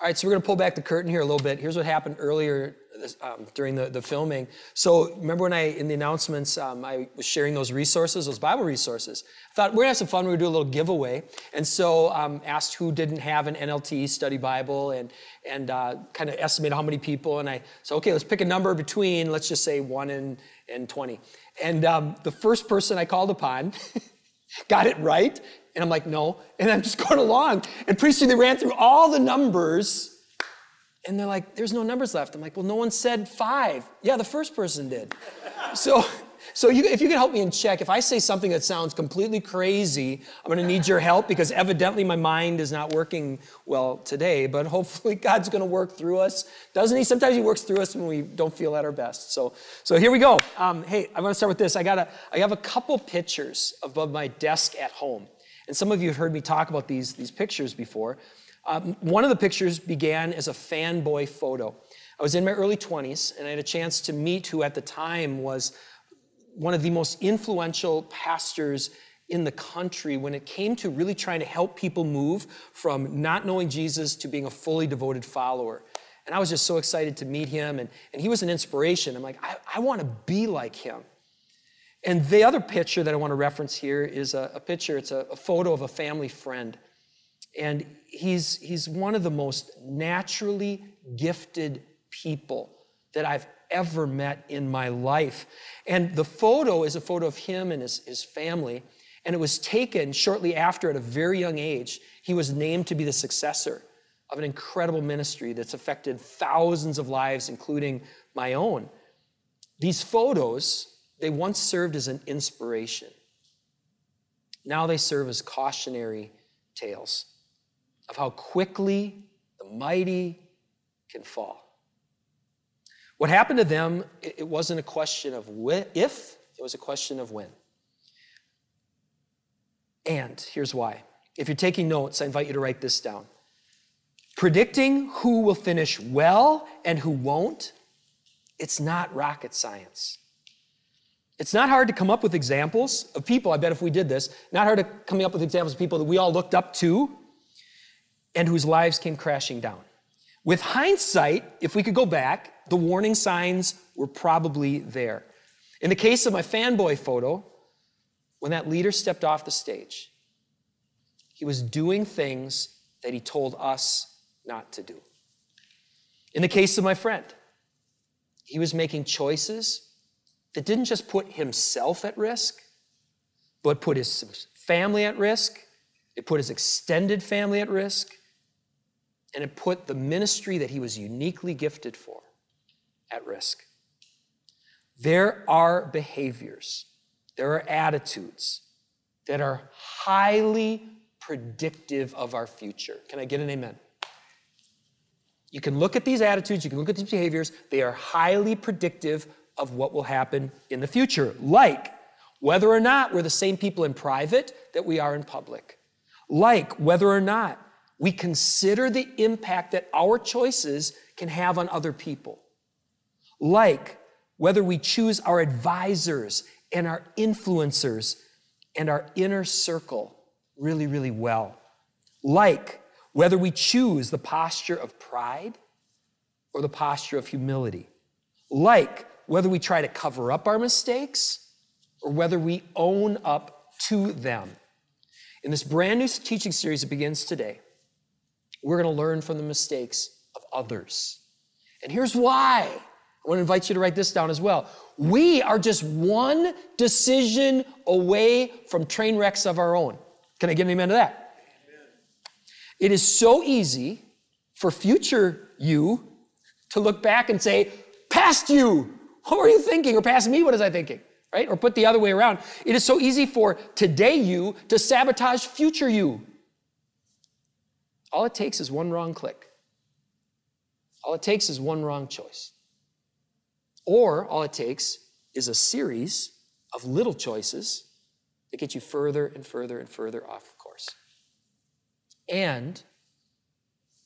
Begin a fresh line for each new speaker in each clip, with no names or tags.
All right, so we're going to pull back the curtain here a little bit. Here's what happened earlier um, during the, the filming. So remember when I, in the announcements, um, I was sharing those resources, those Bible resources. I thought we're gonna have some fun. We're gonna do a little giveaway, and so um, asked who didn't have an NLT study Bible, and and uh, kind of estimated how many people. And I said, okay, let's pick a number between, let's just say one and and twenty. And um, the first person I called upon got it right, and I'm like, no. And I'm just going along, and pretty soon they ran through all the numbers and they're like, there's no numbers left. I'm like, well, no one said five. Yeah, the first person did. so, so you, if you can help me in check, if I say something that sounds completely crazy, I'm going to need your help because evidently my mind is not working well today. But hopefully God's going to work through us, doesn't He? Sometimes He works through us when we don't feel at our best. So, so here we go. Um, hey, I want to start with this. I got a, I have a couple pictures above my desk at home, and some of you have heard me talk about these these pictures before. Um, one of the pictures began as a fanboy photo. I was in my early 20s, and I had a chance to meet who at the time was one of the most influential pastors in the country when it came to really trying to help people move from not knowing Jesus to being a fully devoted follower. And I was just so excited to meet him, and, and he was an inspiration. I'm like, I, I want to be like him. And the other picture that I want to reference here is a, a picture, it's a, a photo of a family friend. And he's, he's one of the most naturally gifted people that I've ever met in my life. And the photo is a photo of him and his, his family. And it was taken shortly after, at a very young age, he was named to be the successor of an incredible ministry that's affected thousands of lives, including my own. These photos, they once served as an inspiration. Now they serve as cautionary tales of how quickly the mighty can fall. What happened to them, it wasn't a question of if, it was a question of when. And here's why. If you're taking notes, I invite you to write this down. Predicting who will finish well and who won't, it's not rocket science. It's not hard to come up with examples of people, I bet if we did this, not hard to come up with examples of people that we all looked up to and whose lives came crashing down. With hindsight, if we could go back, the warning signs were probably there. In the case of my fanboy photo, when that leader stepped off the stage, he was doing things that he told us not to do. In the case of my friend, he was making choices that didn't just put himself at risk, but put his family at risk, it put his extended family at risk, and it put the ministry that he was uniquely gifted for at risk. There are behaviors, there are attitudes that are highly predictive of our future. Can I get an amen? You can look at these attitudes, you can look at these behaviors, they are highly predictive of what will happen in the future, like whether or not we're the same people in private that we are in public, like whether or not we consider the impact that our choices can have on other people. Like whether we choose our advisors and our influencers and our inner circle really, really well. Like whether we choose the posture of pride or the posture of humility. Like whether we try to cover up our mistakes or whether we own up to them. In this brand new teaching series that begins today, we're going to learn from the mistakes of others. And here's why. I want to invite you to write this down as well. We are just one decision away from train wrecks of our own. Can I get an amen to that? Amen. It is so easy for future you to look back and say, past you, what were you thinking? Or past me, what was I thinking? Right? Or put the other way around. It is so easy for today you to sabotage future you. All it takes is one wrong click. All it takes is one wrong choice. Or all it takes is a series of little choices that get you further and further and further off course. And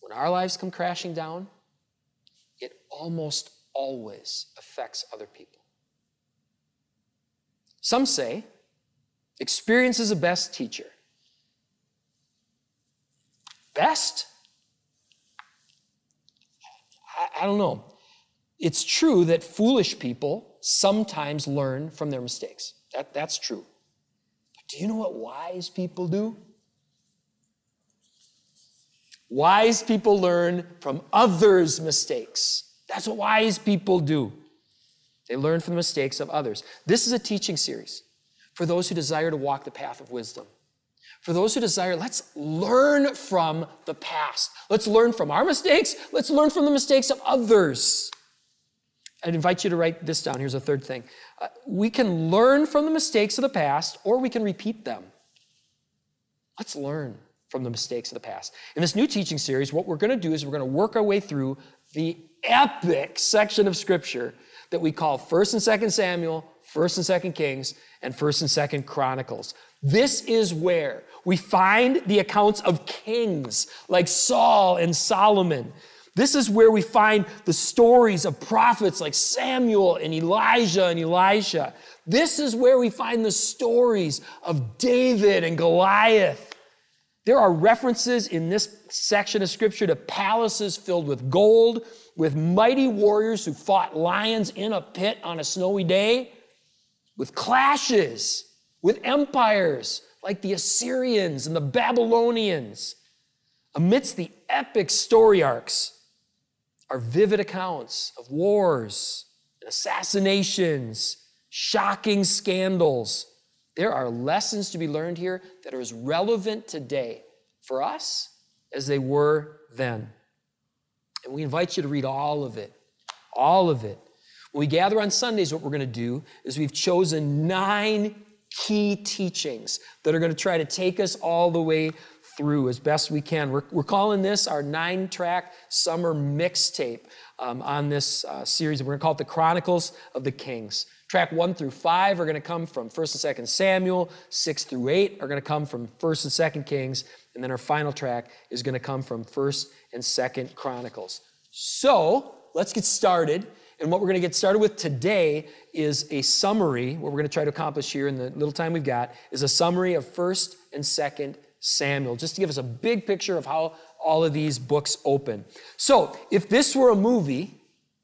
when our lives come crashing down, it almost always affects other people. Some say experience is the best teacher. Best? I don't know. It's true that foolish people sometimes learn from their mistakes. That, that's true. But do you know what wise people do? Wise people learn from others' mistakes. That's what wise people do. They learn from the mistakes of others. This is a teaching series for those who desire to walk the path of wisdom. For those who desire, let's learn from the past. Let's learn from our mistakes. Let's learn from the mistakes of others. I'd invite you to write this down. Here's a third thing. Uh, we can learn from the mistakes of the past, or we can repeat them. Let's learn from the mistakes of the past. In this new teaching series, what we're going to do is we're going to work our way through the epic section of Scripture that we call 1st and 2nd Samuel, 1st and 2nd Kings, and 1st and 2nd Chronicles. This is where we find the accounts of kings like Saul and Solomon. This is where we find the stories of prophets like Samuel and Elijah and Elisha. This is where we find the stories of David and Goliath. There are references in this section of scripture to palaces filled with gold, with mighty warriors who fought lions in a pit on a snowy day, with clashes, with empires like the Assyrians and the Babylonians. Amidst the epic story arcs are vivid accounts of wars assassinations, shocking scandals. There are lessons to be learned here that are as relevant today for us as they were then. And we invite you to read all of it, all of it. When we gather on Sundays, what we're going to do is we've chosen nine key teachings that are going to try to take us all the way through as best we can. We're, we're calling this our nine track summer mixtape um, on this uh, series. We're going to call it the Chronicles of the Kings. Track one through five are going to come from 1st and 2nd Samuel. Six through eight are going to come from 1st and 2nd Kings. And then our final track is going to come from 1st and 2nd Chronicles. So let's get started. And what we're going to get started with today is a summary. What we're going to try to accomplish here in the little time we've got is a summary of 1st and 2nd Samuel, just to give us a big picture of how all of these books open. So, if this were a movie,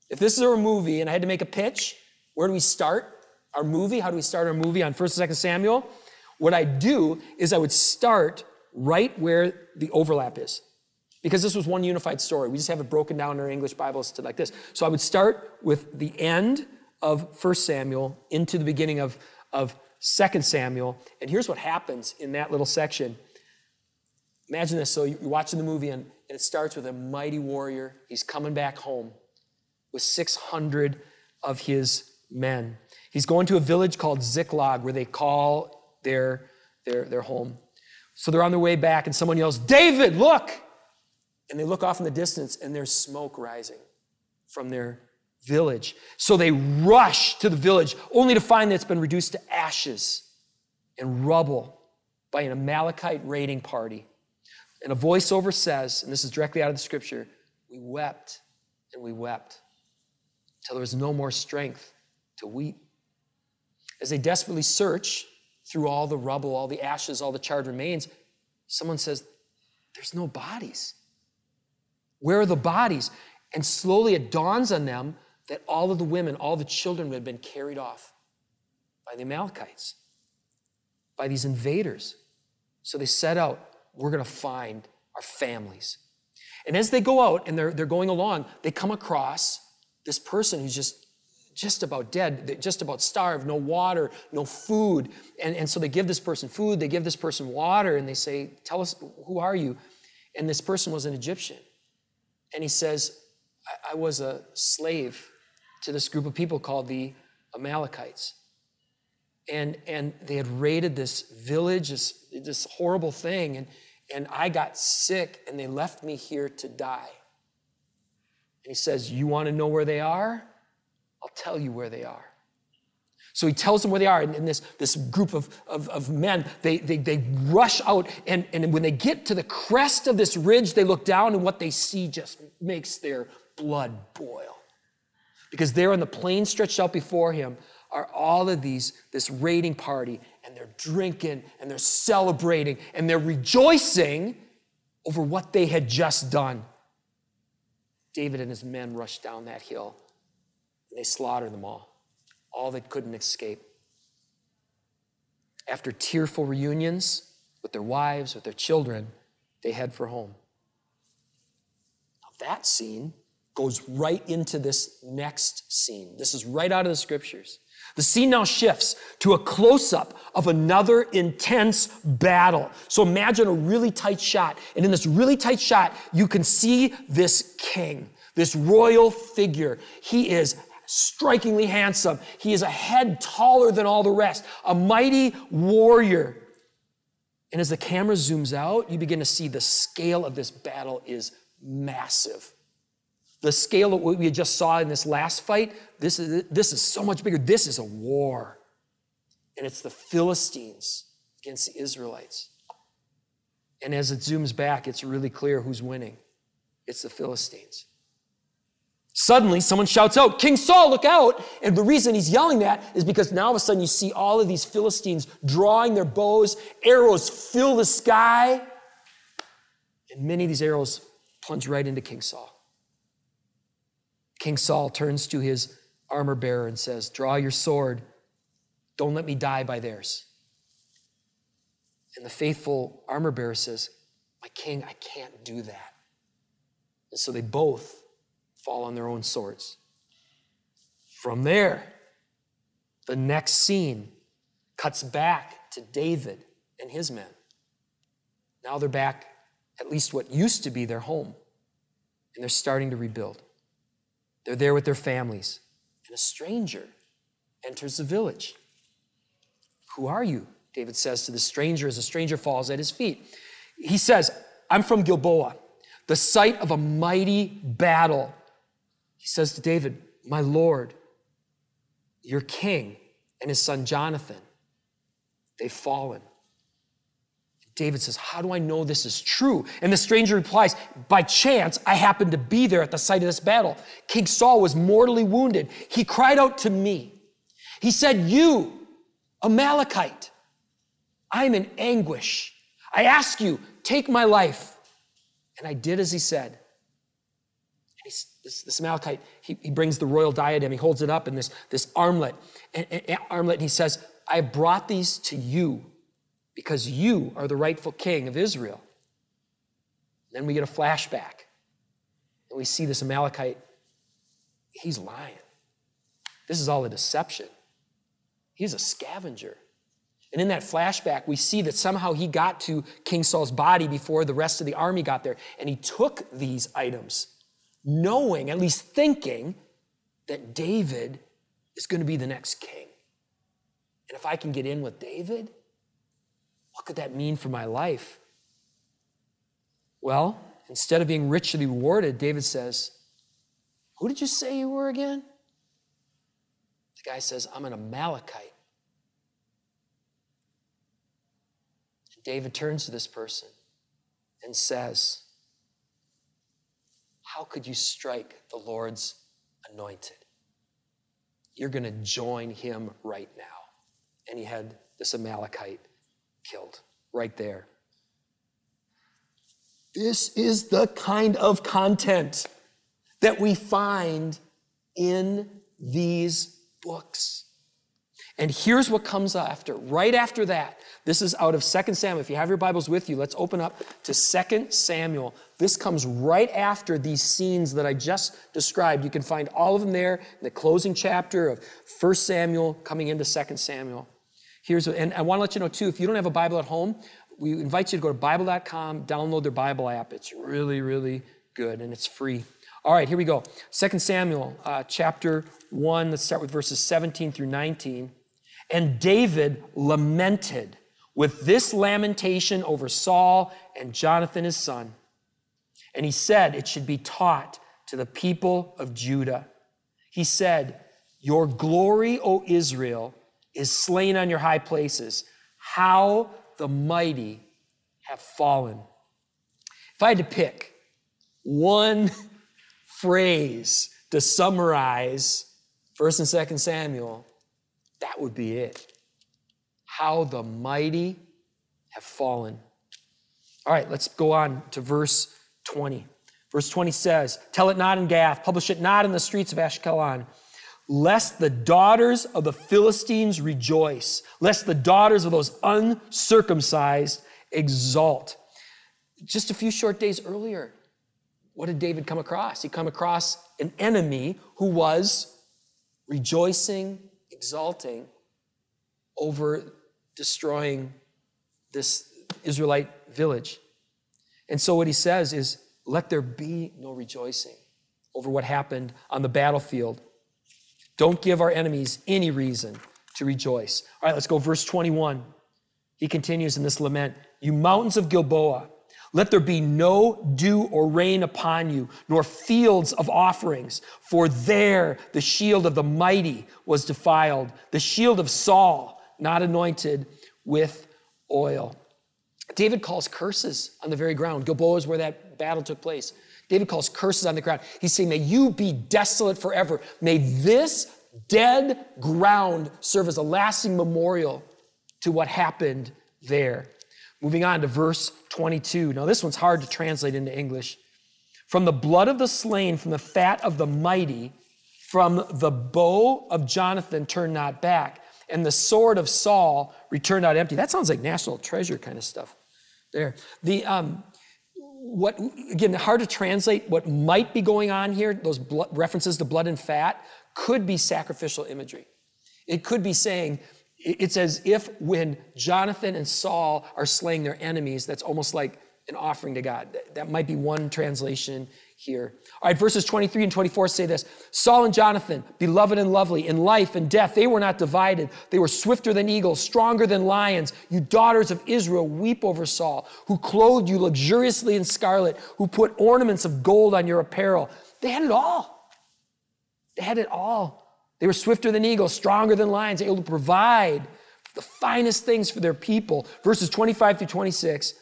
if this were a movie and I had to make a pitch, where do we start our movie? How do we start our movie on 1st and 2nd Samuel? What I do is I would start right where the overlap is. Because this was one unified story. We just have it broken down in our English Bibles to like this. So I would start with the end of 1 Samuel into the beginning of, of 2 Samuel. And here's what happens in that little section Imagine this. So you're watching the movie, and, and it starts with a mighty warrior. He's coming back home with 600 of his men. He's going to a village called Ziklag, where they call their, their, their home. So they're on their way back, and someone yells, David, look! And they look off in the distance, and there's smoke rising from their village. So they rush to the village, only to find that it's been reduced to ashes and rubble by an Amalekite raiding party. And a voiceover says, and this is directly out of the scripture, we wept and we wept till there was no more strength to weep. As they desperately search through all the rubble, all the ashes, all the charred remains, someone says, There's no bodies. Where are the bodies? And slowly it dawns on them that all of the women, all the children had been carried off by the Amalekites, by these invaders. So they set out we're going to find our families. And as they go out and they're, they're going along, they come across this person who's just just about dead, just about starved, no water, no food. And, and so they give this person food, they give this person water, and they say, Tell us, who are you? And this person was an Egyptian. And he says, I, I was a slave to this group of people called the Amalekites and and they had raided this village, this, this horrible thing, and and I got sick, and they left me here to die. And he says, "You want to know where they are? I'll tell you where they are." So he tells them where they are, and, and this, this group of, of, of men, they, they, they rush out, and, and when they get to the crest of this ridge, they look down, and what they see just makes their blood boil. Because there on the plain stretched out before him are all of these, this raiding party, and they're drinking and they're celebrating and they're rejoicing over what they had just done. David and his men rush down that hill they slaughter them all, all that couldn't escape. After tearful reunions with their wives, with their children, they head for home. Now, that scene goes right into this next scene. This is right out of the scriptures. The scene now shifts to a close up of another intense battle. So imagine a really tight shot. And in this really tight shot, you can see this king, this royal figure. He is strikingly handsome. He is a head taller than all the rest, a mighty warrior. And as the camera zooms out, you begin to see the scale of this battle is massive. The scale of what we just saw in this last fight, this is, this is so much bigger. This is a war. And it's the Philistines against the Israelites. And as it zooms back, it's really clear who's winning. It's the Philistines. Suddenly, someone shouts out, King Saul, look out! And the reason he's yelling that is because now all of a sudden you see all of these Philistines drawing their bows, arrows fill the sky, and many of these arrows plunge right into King Saul. King Saul turns to his armor bearer and says, Draw your sword. Don't let me die by theirs. And the faithful armor bearer says, My king, I can't do that. And so they both fall on their own swords. From there, the next scene cuts back to David and his men. Now they're back at least what used to be their home, and they're starting to rebuild. They're there with their families, and a stranger enters the village. Who are you? David says to the stranger as the stranger falls at his feet. He says, I'm from Gilboa, the site of a mighty battle. He says to David, My Lord, your king and his son Jonathan, they've fallen. David says, How do I know this is true? And the stranger replies, By chance, I happened to be there at the site of this battle. King Saul was mortally wounded. He cried out to me. He said, You, Amalekite, I'm in anguish. I ask you, take my life. And I did as he said. And this, this Amalekite, he, he, brings the royal diadem, he holds it up in this, this armlet, and, and, armlet, and he says, I brought these to you because you are the rightful king of Israel. Then we get a flashback, and we see this Amalekite. He's lying. This is all a deception. He's a scavenger. And in that flashback, we see that somehow he got to King Saul's body before the rest of the army got there, and he took these items, knowing, at least thinking, that David is going to be the next king. And if I can get in with David, what could that mean for my life? Well, instead of being richly rewarded, David says, Who did you say you were again? The guy says, I'm an Amalekite. And David turns to this person and says, How could you strike the Lord's anointed? You're going to join him right now. And he had this Amalekite killed right there. This is the kind of content that we find in these books. And here's what comes after. Right after that, this is out of 2 Samuel. If you have your Bibles with you, let's open up to 2 Samuel. This comes right after these scenes that I just described. You can find all of them there in the closing chapter of 1 Samuel coming into 2 Samuel. Here's, and I want to let you know too, if you don't have a Bible at home, we invite you to go to Bible.com, download their Bible app. It's really, really good and it's free. All right, here we go. 2 Samuel uh, chapter 1, let's start with verses 17 through 19. And David lamented with this lamentation over Saul and Jonathan his son. And he said, It should be taught to the people of Judah. He said, Your glory, O Israel, is slain on your high places. How the mighty have fallen. If I had to pick one phrase to summarize 1st and 2nd Samuel, that would be it. How the mighty have fallen. All right, let's go on to verse 20. Verse 20 says, Tell it not in Gath, publish it not in the streets of Ashkelon, lest the daughters of the Philistines rejoice, lest the daughters of those uncircumcised exalt. Just a few short days earlier, what did David come across? He come across an enemy who was rejoicing, exulting over destroying this Israelite village. And so what he says is, let there be no rejoicing over what happened on the battlefield. Don't give our enemies any reason to rejoice. All right, let's go verse 21. He continues in this lament, you mountains of Gilboa, let there be no dew or rain upon you, nor fields of offerings, for there the shield of the mighty was defiled, the shield of Saul, not anointed with oil. David calls curses on the very ground. Gilboa is where that battle took place. David calls curses on the ground. He's saying, May you be desolate forever. May this dead ground serve as a lasting memorial to what happened there. Moving on to verse 22. Now, this one's hard to translate into English. From the blood of the slain, from the fat of the mighty, from the bow of Jonathan, turn not back, and the sword of Saul, return not empty. That sounds like national treasure kind of stuff there. The, um, what, again, hard to translate what might be going on here, those blood, references to blood and fat, could be sacrificial imagery. It could be saying, it's as if when Jonathan and Saul are slaying their enemies, that's almost like an offering to God. That might be one translation here. All right, verses 23 and 24 say this Saul and Jonathan, beloved and lovely, in life and death, they were not divided. They were swifter than eagles, stronger than lions. You daughters of Israel, weep over Saul, who clothed you luxuriously in scarlet, who put ornaments of gold on your apparel. They had it all. They had it all. They were swifter than eagles, stronger than lions, able to provide the finest things for their people. Verses 25 through 26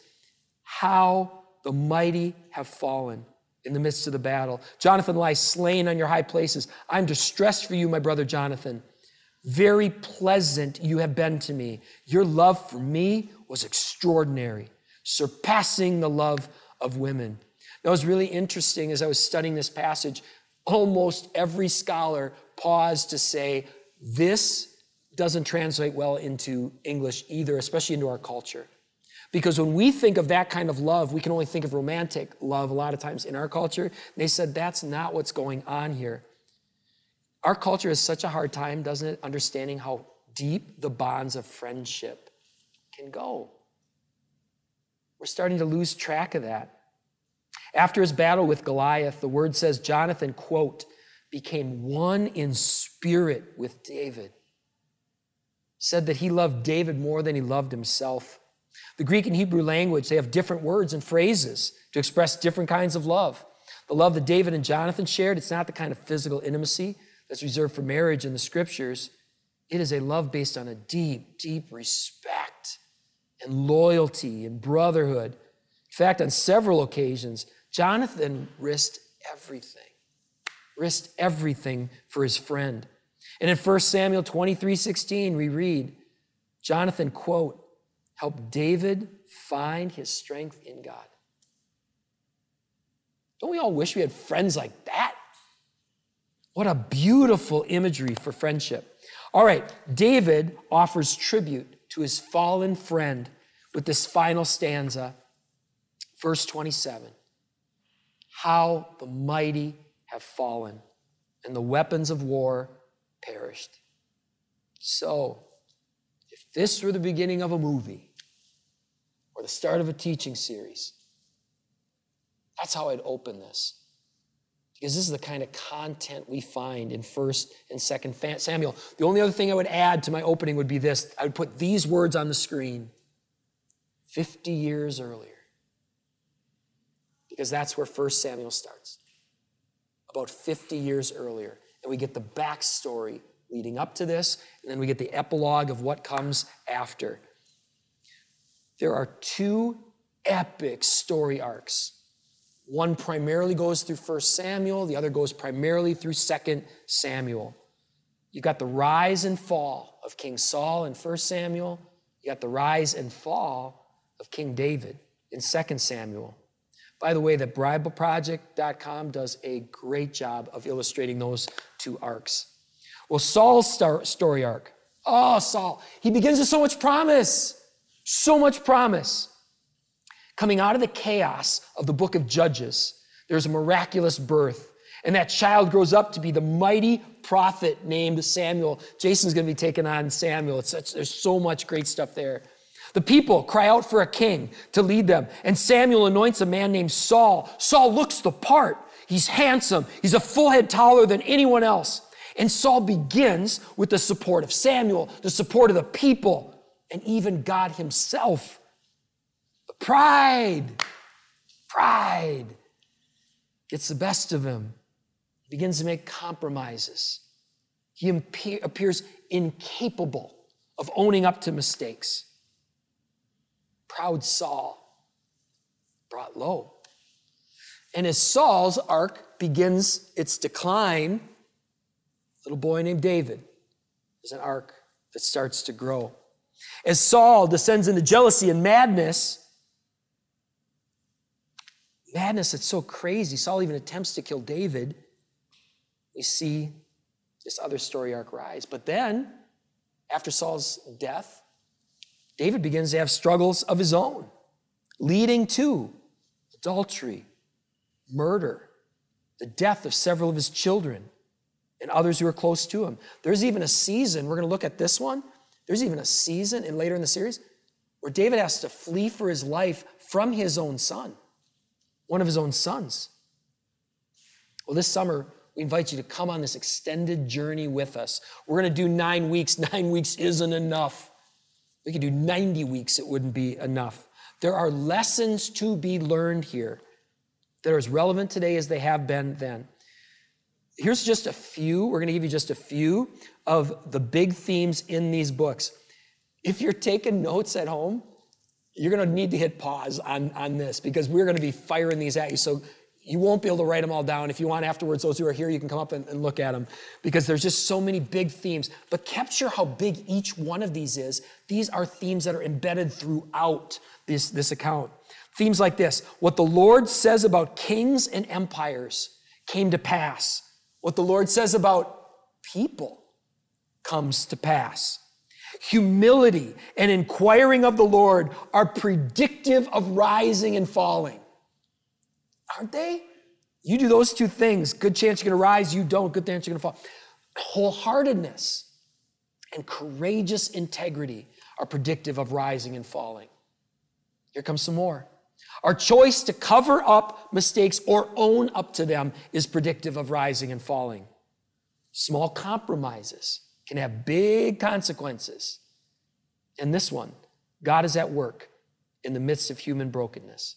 how the mighty have fallen in the midst of the battle. Jonathan lies slain on your high places. I'm distressed for you, my brother Jonathan. Very pleasant you have been to me. Your love for me was extraordinary, surpassing the love of women. That was really interesting as I was studying this passage. Almost every scholar paused to say, This doesn't translate well into English either, especially into our culture. Because when we think of that kind of love, we can only think of romantic love a lot of times in our culture. They said that's not what's going on here. Our culture has such a hard time, doesn't it, understanding how deep the bonds of friendship can go. We're starting to lose track of that. After his battle with Goliath, the word says Jonathan, quote, became one in spirit with David. Said that he loved David more than he loved himself. The Greek and Hebrew language, they have different words and phrases to express different kinds of love. The love that David and Jonathan shared, it's not the kind of physical intimacy that's reserved for marriage in the scriptures. It is a love based on a deep, deep respect and loyalty and brotherhood. In fact, on several occasions, Jonathan risked everything, risked everything for his friend. And in 1 Samuel 23 16, we read, Jonathan, quote, help David find his strength in God. Don't we all wish we had friends like that? What a beautiful imagery for friendship. All right, David offers tribute to his fallen friend with this final stanza, verse 27. How the mighty have fallen, and the weapons of war perished. So, if this were the beginning of a movie, or the start of a teaching series. That's how I'd open this. Because this is the kind of content we find in 1st and 2nd Samuel. The only other thing I would add to my opening would be this I would put these words on the screen 50 years earlier. Because that's where 1 Samuel starts. About 50 years earlier. And we get the backstory leading up to this, and then we get the epilogue of what comes after there are two epic story arcs. One primarily goes through 1 Samuel, the other goes primarily through 2 Samuel. You've got the rise and fall of King Saul in 1 Samuel, you got the rise and fall of King David in 2 Samuel. By the way, the BibleProject.com does a great job of illustrating those two arcs. Well, Saul's star- story arc. Oh, Saul. He begins with so much promise. So much promise. Coming out of the chaos of the book of Judges, there's a miraculous birth. And that child grows up to be the mighty prophet named Samuel. Jason's going to be taking on Samuel. Such, there's so much great stuff there. The people cry out for a king to lead them, and Samuel anoints a man named Saul. Saul looks the part. He's handsome. He's a full head taller than anyone else. And Saul begins with the support of Samuel, the support of the people, and even God himself. Pride, pride gets the best of him. He begins to make compromises. He appears incapable of owning up to mistakes. Proud Saul brought low. And as Saul's arc begins its decline, a little boy named David is an arc that starts to grow. As Saul descends into jealousy and madness, madness that's so crazy, Saul even attempts to kill David, we see this other story arc rise. But then, after Saul's death, David begins to have struggles of his own, leading to adultery, murder, the death of several of his children and others who are close to him. There's even a season, we're going to look at this one. There's even a season, and later in the series, where David has to flee for his life from his own son, one of his own sons. Well, this summer, we invite you to come on this extended journey with us. We're going to do nine weeks. Nine weeks isn't enough. We could do 90 weeks, it wouldn't be enough. There are lessons to be learned here that are as relevant today as they have been then. Here's just a few. We're going to give you just a few of the big themes in these books. If you're taking notes at home, you're going to need to hit pause on, on this because we're going to be firing these at you. So you won't be able to write them all down. If you want afterwards, those who are here, you can come up and, and, look at them because there's just so many big themes. But capture how big each one of these is. These are themes that are embedded throughout this, this account. Themes like this what the Lord says about kings and empires came to pass. What the Lord says about people comes to pass. Humility and inquiring of the Lord are predictive of rising and falling. Aren't they? You do those two things, good chance you're gonna rise, you don't, good chance you're gonna fall. Wholeheartedness and courageous integrity are predictive of rising and falling. Here comes some more. Our choice to cover up mistakes or own up to them is predictive of rising and falling. Small compromises can have big consequences. And this one, God is at work in the midst of human brokenness.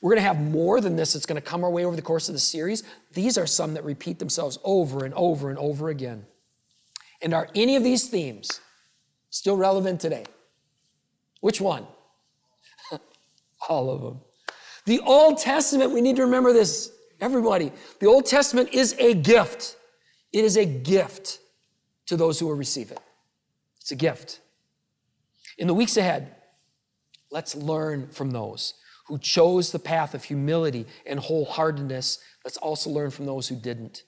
We're going to have more than this that's going to come our way over the course of the series. These are some that repeat themselves over and over and over again. And are any of these themes still relevant today? Which one? All of them. The Old Testament, we need to remember this, everybody. The Old Testament is a gift. It is a gift to those who will receive it. It's a gift. In the weeks ahead, let's learn from those who chose the path of humility and wholeheartedness. Let's also learn from those who didn't.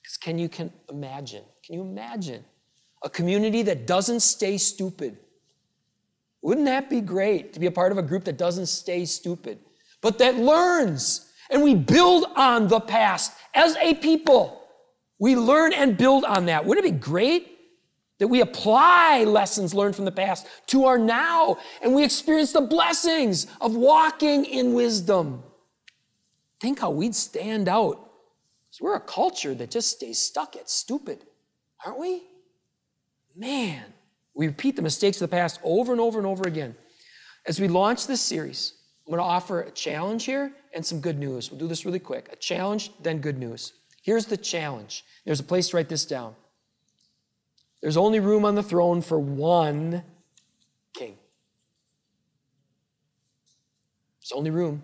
Because can you can imagine? Can you imagine a community that doesn't stay stupid? Wouldn't that be great to be a part of a group that doesn't stay stupid, but that learns and we build on the past as a people? We learn and build on that. Wouldn't it be great that we apply lessons learned from the past to our now and we experience the blessings of walking in wisdom? Think how we'd stand out. Because we're a culture that just stays stuck at stupid, aren't we? Man. We repeat the mistakes of the past over and over and over again. As we launch this series, I'm going to offer a challenge here and some good news. We'll do this really quick. A challenge, then good news. Here's the challenge. There's a place to write this down. There's only room on the throne for one king. There's only room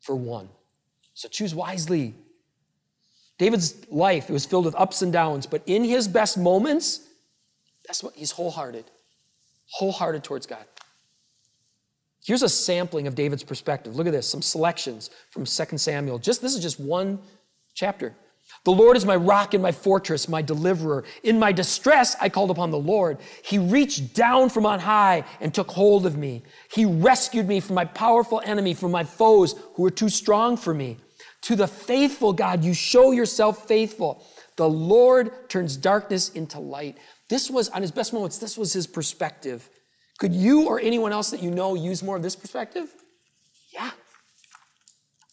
for one. So choose wisely. David's life, it was filled with ups and downs, but in his best moments, that's what he's wholehearted, wholehearted towards God. Here's a sampling of David's perspective. Look at this, some selections from 2 Samuel. Just this is just one chapter. The Lord is my rock and my fortress, my deliverer. In my distress, I called upon the Lord. He reached down from on high and took hold of me. He rescued me from my powerful enemy, from my foes who were too strong for me. To the faithful God, you show yourself faithful. The Lord turns darkness into light. This was, on his best moments, this was his perspective. Could you or anyone else that you know use more of this perspective? Yeah.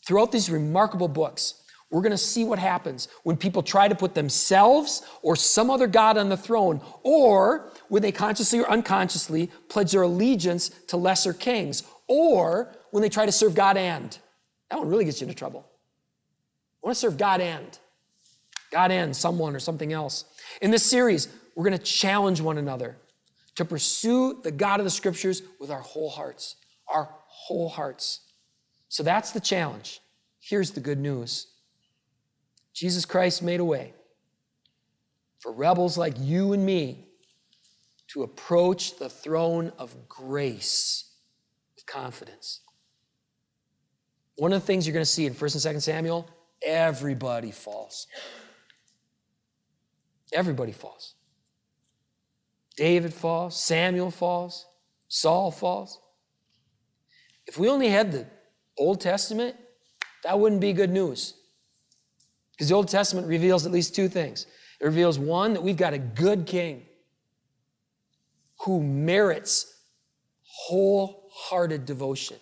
Throughout these remarkable books, we're going to see what happens when people try to put themselves or some other God on the throne, or when they consciously or unconsciously pledge their allegiance to lesser kings, or when they try to serve God and. That one really gets you into trouble. I want to serve God and. God and someone or something else. In this series, we're going to challenge one another to pursue the God of the scriptures with our whole hearts. Our whole hearts. So that's the challenge. Here's the good news Jesus Christ made a way for rebels like you and me to approach the throne of grace with confidence. One of the things you're going to see in 1st and 2nd Samuel, everybody falls. Everybody falls. David falls, Samuel falls, Saul falls. If we only had the Old Testament, that wouldn't be good news. Because the Old Testament reveals at least two things. It reveals one, that we've got a good king who merits wholehearted devotion.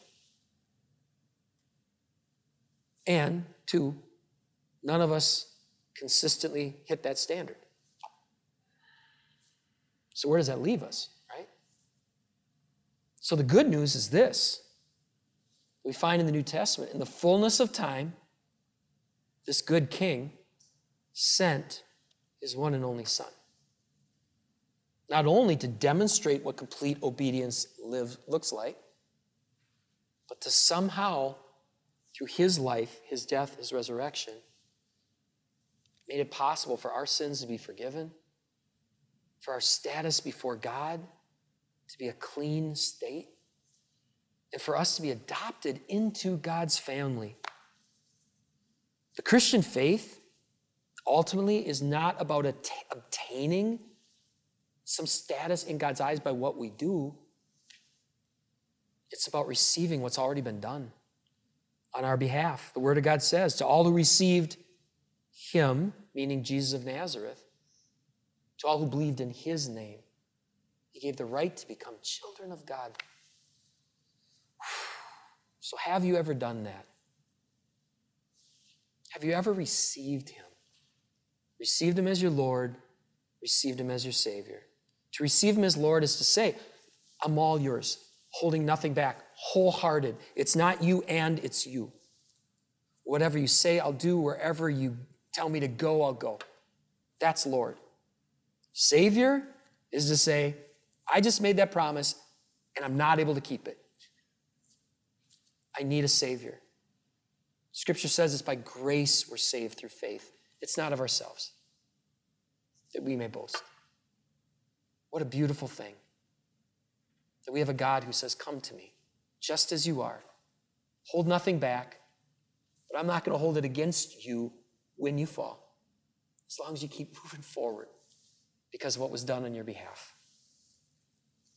And two, none of us consistently hit that standard. So, where does that leave us, right? So, the good news is this we find in the New Testament, in the fullness of time, this good king sent his one and only son. Not only to demonstrate what complete obedience live, looks like, but to somehow, through his life, his death, his resurrection, made it possible for our sins to be forgiven, for our status before God to be a clean state, and for us to be adopted into God's family. The Christian faith ultimately is not about att- obtaining some status in God's eyes by what we do. It's about receiving what's already been done on our behalf. The Word of God says, To all who received Him, meaning Jesus of Nazareth, to all who believed in His name, He gave the right to become children of God. So, have you ever done that? Have you ever received him? Received him as your Lord, received him as your Savior. To receive him as Lord is to say, I'm all yours, holding nothing back, wholehearted. It's not you and it's you. Whatever you say, I'll do. Wherever you tell me to go, I'll go. That's Lord. Savior is to say, I just made that promise and I'm not able to keep it. I need a Savior. Scripture says it's by grace we're saved through faith. It's not of ourselves that we may boast. What a beautiful thing that we have a God who says, Come to me, just as you are. Hold nothing back, but I'm not going to hold it against you when you fall, as long as you keep moving forward because of what was done on your behalf.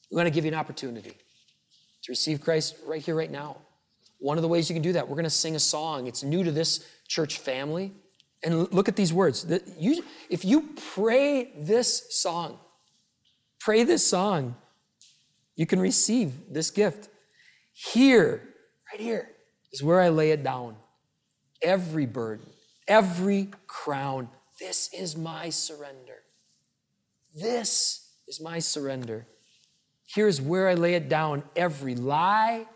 We want to give you an opportunity to receive Christ right here, right now. One of the ways you can do that, we're going to sing a song. It's new to this church family. And look at these words. If you pray this song, pray this song, you can receive this gift. Here, right here, is where I lay it down. Every burden, every crown. This is my surrender. This is my surrender. Here's where I lay it down. Every lie,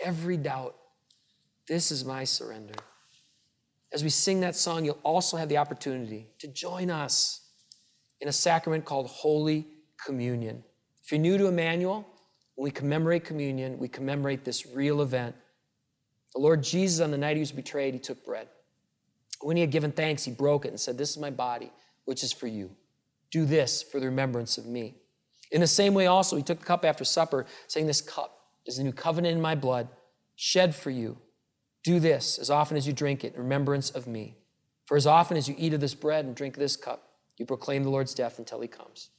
every doubt. This is my surrender. As we sing that song, you'll also have the opportunity to join us in a sacrament called Holy Communion. If you're new to Emmanuel, when we commemorate communion, we commemorate this real event. The Lord Jesus, on the night he was betrayed, he took bread. When he had given thanks, he broke it and said, This is my body, which is for you. Do this for the remembrance of me. In the same way, also, he took the cup after supper, saying, This cup is the new covenant in my blood, shed for you. Do this as often as you drink it in remembrance of me. For as often as you eat of this bread and drink this cup, you proclaim the Lord's death until he comes.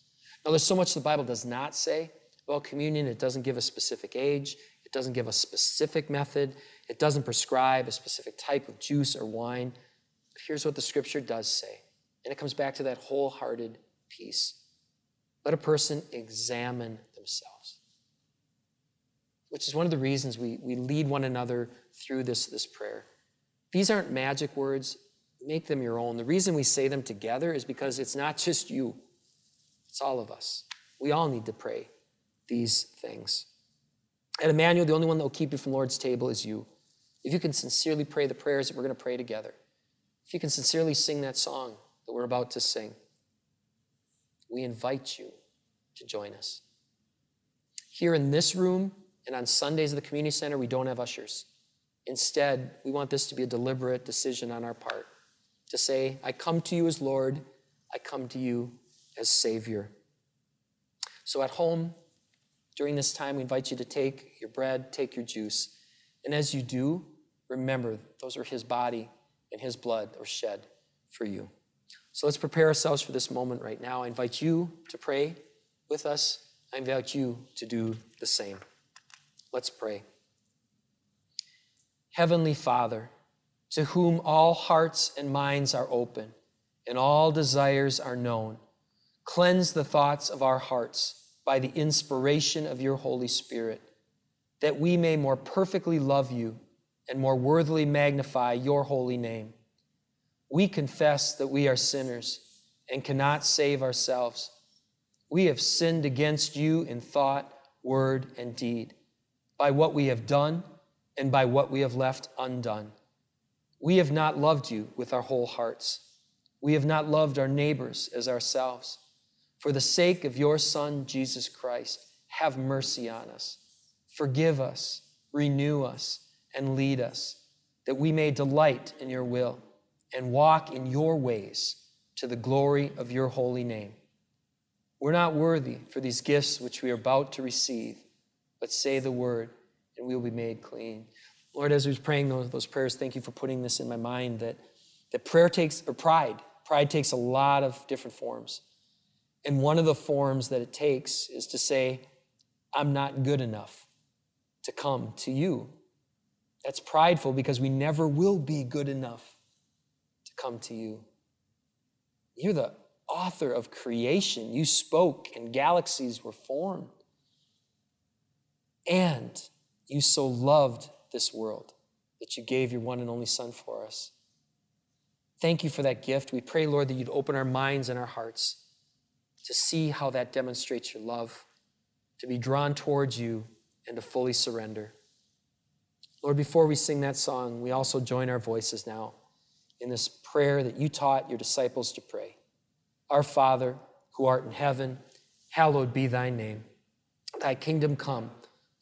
Now, there's so much the Bible does not say about communion. It doesn't give a specific age, it doesn't give a specific method, it doesn't prescribe a specific type of juice or wine. But here's what the scripture does say, and it comes back to that wholehearted peace. Let a person examine themselves, which is one of the reasons we, we lead one another through this, this prayer. These aren't magic words, make them your own. The reason we say them together is because it's not just you, it's all of us. We all need to pray these things. At Emmanuel, the only one that will keep you from Lord's table is you. If you can sincerely pray the prayers that we're going to pray together, if you can sincerely sing that song that we're about to sing, we invite you to join us. Here in this room and on Sundays at the community center, we don't have ushers. Instead, we want this to be a deliberate decision on our part to say, I come to you as Lord, I come to you as Savior. So at home, during this time, we invite you to take your bread, take your juice. And as you do, remember those are His body and His blood are shed for you. So let's prepare ourselves for this moment right now. I invite you to pray with us. I invite you to do the same. Let's pray. Heavenly Father, to whom all hearts and minds are open and all desires are known, cleanse the thoughts of our hearts by the inspiration of your Holy Spirit, that we may more perfectly love you and more worthily magnify your holy name. We confess that we are sinners and cannot save ourselves. We have sinned against you in thought, word, and deed, by what we have done and by what we have left undone. We have not loved you with our whole hearts. We have not loved our neighbors as ourselves. For the sake of your Son, Jesus Christ, have mercy on us. Forgive us, renew us, and lead us, that we may delight in your will and walk in your ways to the glory of your holy name. We're not worthy for these gifts which we are about to receive, but say the word, and we will be made clean. Lord, as we was praying those, those prayers, thank you for putting this in my mind that, that prayer takes, or pride, pride takes a lot of different forms. And one of the forms that it takes is to say, I'm not good enough to come to you. That's prideful because we never will be good enough to come to you. You're the author of creation. You spoke, and galaxies were formed. And you so loved this world that you gave your one and only Son for us. Thank you for that gift. We pray, Lord, that you'd open our minds and our hearts to see how that demonstrates your love, to be drawn towards you, and to fully surrender. Lord, before we sing that song, we also join our voices now in this prayer that you taught your disciples to pray Our Father, who art in heaven, hallowed be thy name. Thy kingdom come,